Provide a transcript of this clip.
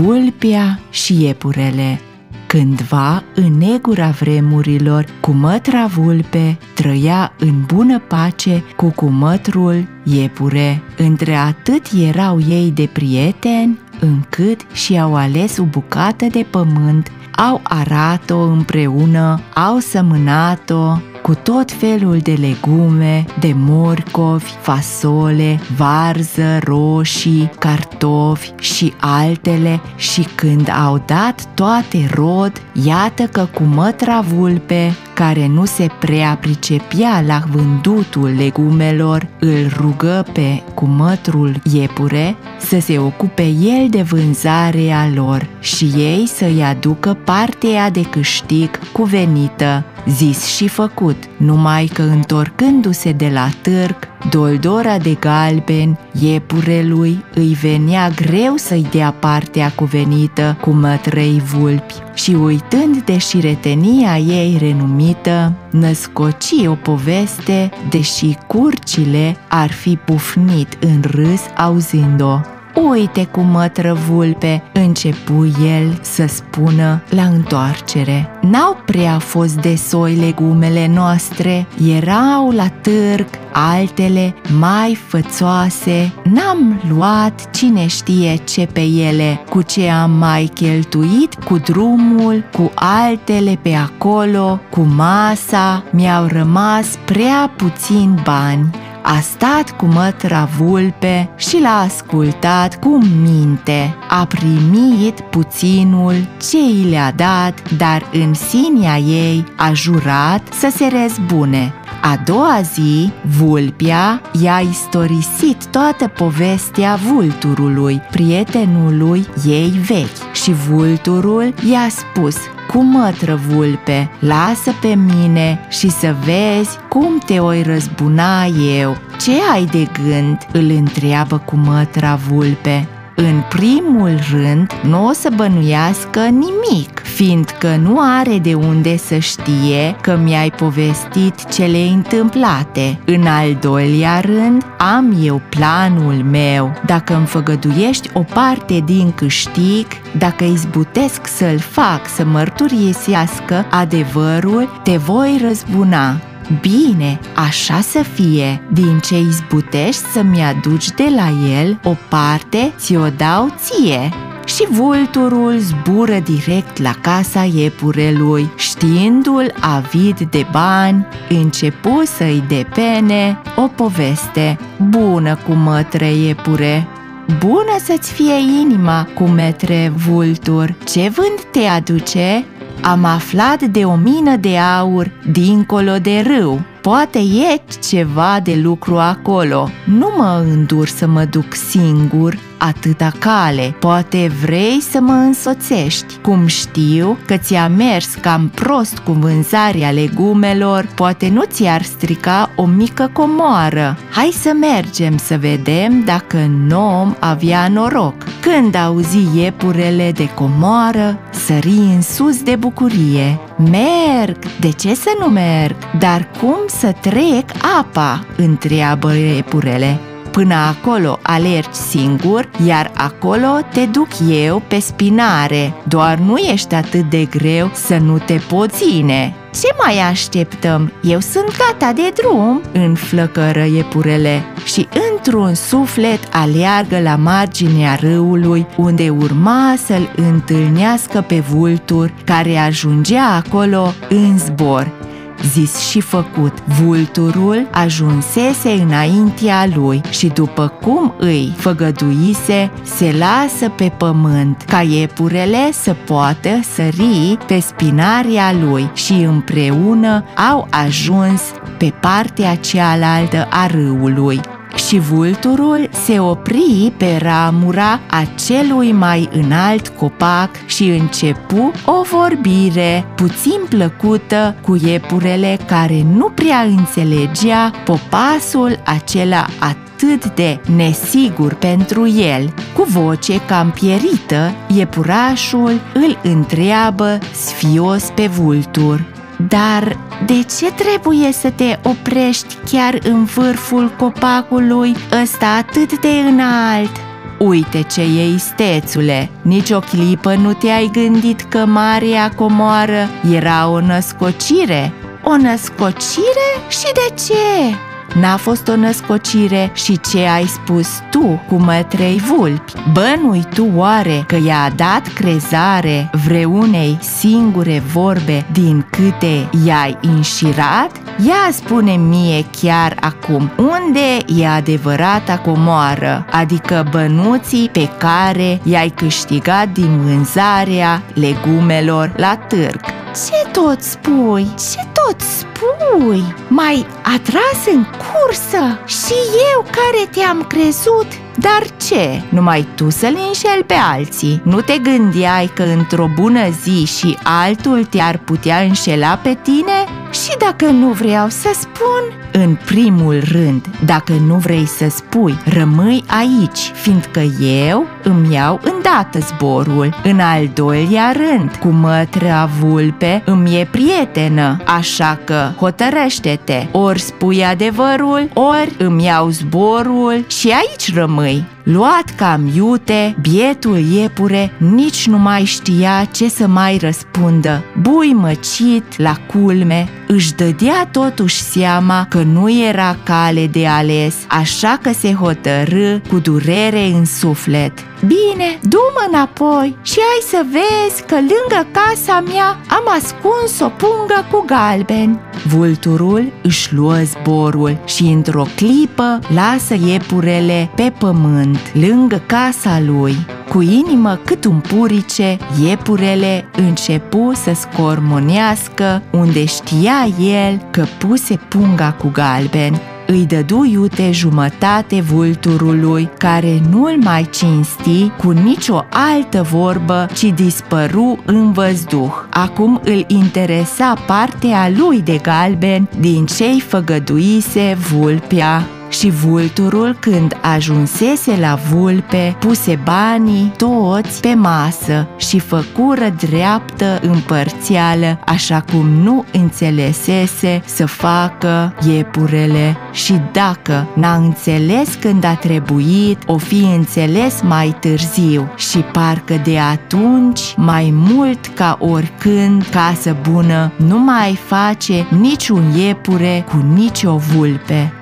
Vulpea și iepurele Cândva, în negura vremurilor, cu mătra vulpe trăia în bună pace cu cumătrul iepure. Între atât erau ei de prieteni, încât și-au ales o bucată de pământ, au arat-o împreună, au sămânat-o, cu tot felul de legume, de morcovi, fasole, varză, roșii, cartofi și altele. Și când au dat toate rod, iată că cu mătra vulpe, care nu se prea pricepea la vândutul legumelor, îl rugă pe cumătrul iepure să se ocupe el de vânzarea lor și ei să-i aducă partea de câștig cuvenită zis și făcut, numai că întorcându-se de la târg, doldora de galben, iepurelui îi venea greu să-i dea partea cuvenită cu mătrei vulpi și uitând de șiretenia ei renumită, născoci o poveste, deși curcile ar fi pufnit în râs auzind-o. Uite cum mătră vulpe, începu el să spună la întoarcere. N-au prea fost de soi legumele noastre, erau la târg altele mai fățoase, n-am luat cine știe ce pe ele, cu ce am mai cheltuit cu drumul, cu altele pe acolo, cu masa, mi-au rămas prea puțin bani a stat cu mătra vulpe și l-a ascultat cu minte. A primit puținul ce i le-a dat, dar în sinea ei a jurat să se răzbune. A doua zi, vulpia i-a istorisit toată povestea vulturului, prietenului ei vechi și vulturul i-a spus cu mătră vulpe, lasă pe mine și să vezi cum te oi răzbuna eu. Ce ai de gând? îl întreabă cu mătra vulpe. În primul rând, nu o să bănuiască nimic, fiindcă nu are de unde să știe că mi-ai povestit cele întâmplate. În al doilea rând, am eu planul meu. Dacă îmi făgăduiești o parte din câștig, dacă izbutesc să-l fac să mărturisească adevărul, te voi răzbuna. Bine, așa să fie, din ce izbutești să-mi aduci de la el o parte, ți-o dau ție. Și vulturul zbură direct la casa iepurelui, știindu-l avid de bani, începu să-i depene o poveste bună cu mătre iepure. Bună să-ți fie inima, cu metre vultur, ce vânt te aduce? Am aflat de o mină de aur dincolo de râu. Poate e ceva de lucru acolo. Nu mă îndur să mă duc singur atâta cale. Poate vrei să mă însoțești. Cum știu că ți-a mers cam prost cu vânzarea legumelor, poate nu ți-ar strica o mică comoară. Hai să mergem să vedem dacă Nom avea noroc. Când auzi iepurele de comoară, sări în sus de bucurie. Merg! De ce să nu merg? Dar cum să trec apa? întreabă iepurele. Până acolo alergi singur, iar acolo te duc eu pe spinare. Doar nu ești atât de greu să nu te poține. Ce mai așteptăm? Eu sunt gata de drum, înflăcără iepurele și într-un suflet aleargă la marginea râului unde urma să-l întâlnească pe vultur care ajungea acolo în zbor zis și făcut. Vulturul ajunsese înaintea lui și după cum îi făgăduise, se lasă pe pământ ca iepurele să poată sări pe spinaria lui și împreună au ajuns pe partea cealaltă a râului și vulturul se opri pe ramura acelui mai înalt copac și începu o vorbire puțin plăcută cu iepurele care nu prea înțelegea popasul acela atât de nesigur pentru el. Cu voce cam pierită, iepurașul îl întreabă sfios pe vultur. Dar de ce trebuie să te oprești chiar în vârful copacului ăsta atât de înalt? Uite ce e istețule, nici o clipă nu te-ai gândit că Maria Comoară era o născocire? O născocire? Și de ce? N-a fost o născocire și ce ai spus tu cu mătrei vulpi? Bănui tu oare că i-a dat crezare vreunei singure vorbe din câte i-ai înșirat? Ia spune mie chiar acum, unde e adevărata comoară, adică bănuții pe care i-ai câștigat din vânzarea legumelor la târg? Ce tot spui? Ce tot spui? Mai atras în cursă și eu care te-am crezut dar ce? Numai tu să-l înșel pe alții? Nu te gândeai că într-o bună zi și altul te-ar putea înșela pe tine? Și dacă nu vreau să spun, în primul rând, dacă nu vrei să spui, rămâi aici, fiindcă eu îmi iau îndată zborul. În al doilea rând, cu mătră vulpe îmi e prietenă, așa că hotărăște-te, ori spui adevărul, ori îmi iau zborul și aici rămâi. Luat cam iute, bietul iepure nici nu mai știa ce să mai răspundă. Bui măcit la culme, își dădea totuși seama că nu era cale de ales, așa că se hotărâ cu durere în suflet. Bine, du-mă înapoi și ai să vezi că lângă casa mea am ascuns o pungă cu galben. Vulturul își luă zborul și într-o clipă lasă iepurele pe pământ, lângă casa lui. Cu inimă cât un purice, iepurele începu să scormonească unde știa el că puse punga cu galben îi dădu iute jumătate vulturului, care nu-l mai cinsti cu nicio altă vorbă, ci dispăru în văzduh. Acum îl interesa partea lui de galben din ce-i făgăduise vulpea și vulturul, când ajunsese la vulpe, puse banii toți pe masă și făcură dreaptă împărțială, așa cum nu înțelesese să facă iepurele. Și dacă n-a înțeles când a trebuit, o fi înțeles mai târziu și parcă de atunci, mai mult ca oricând, casă bună nu mai face niciun iepure cu nicio vulpe.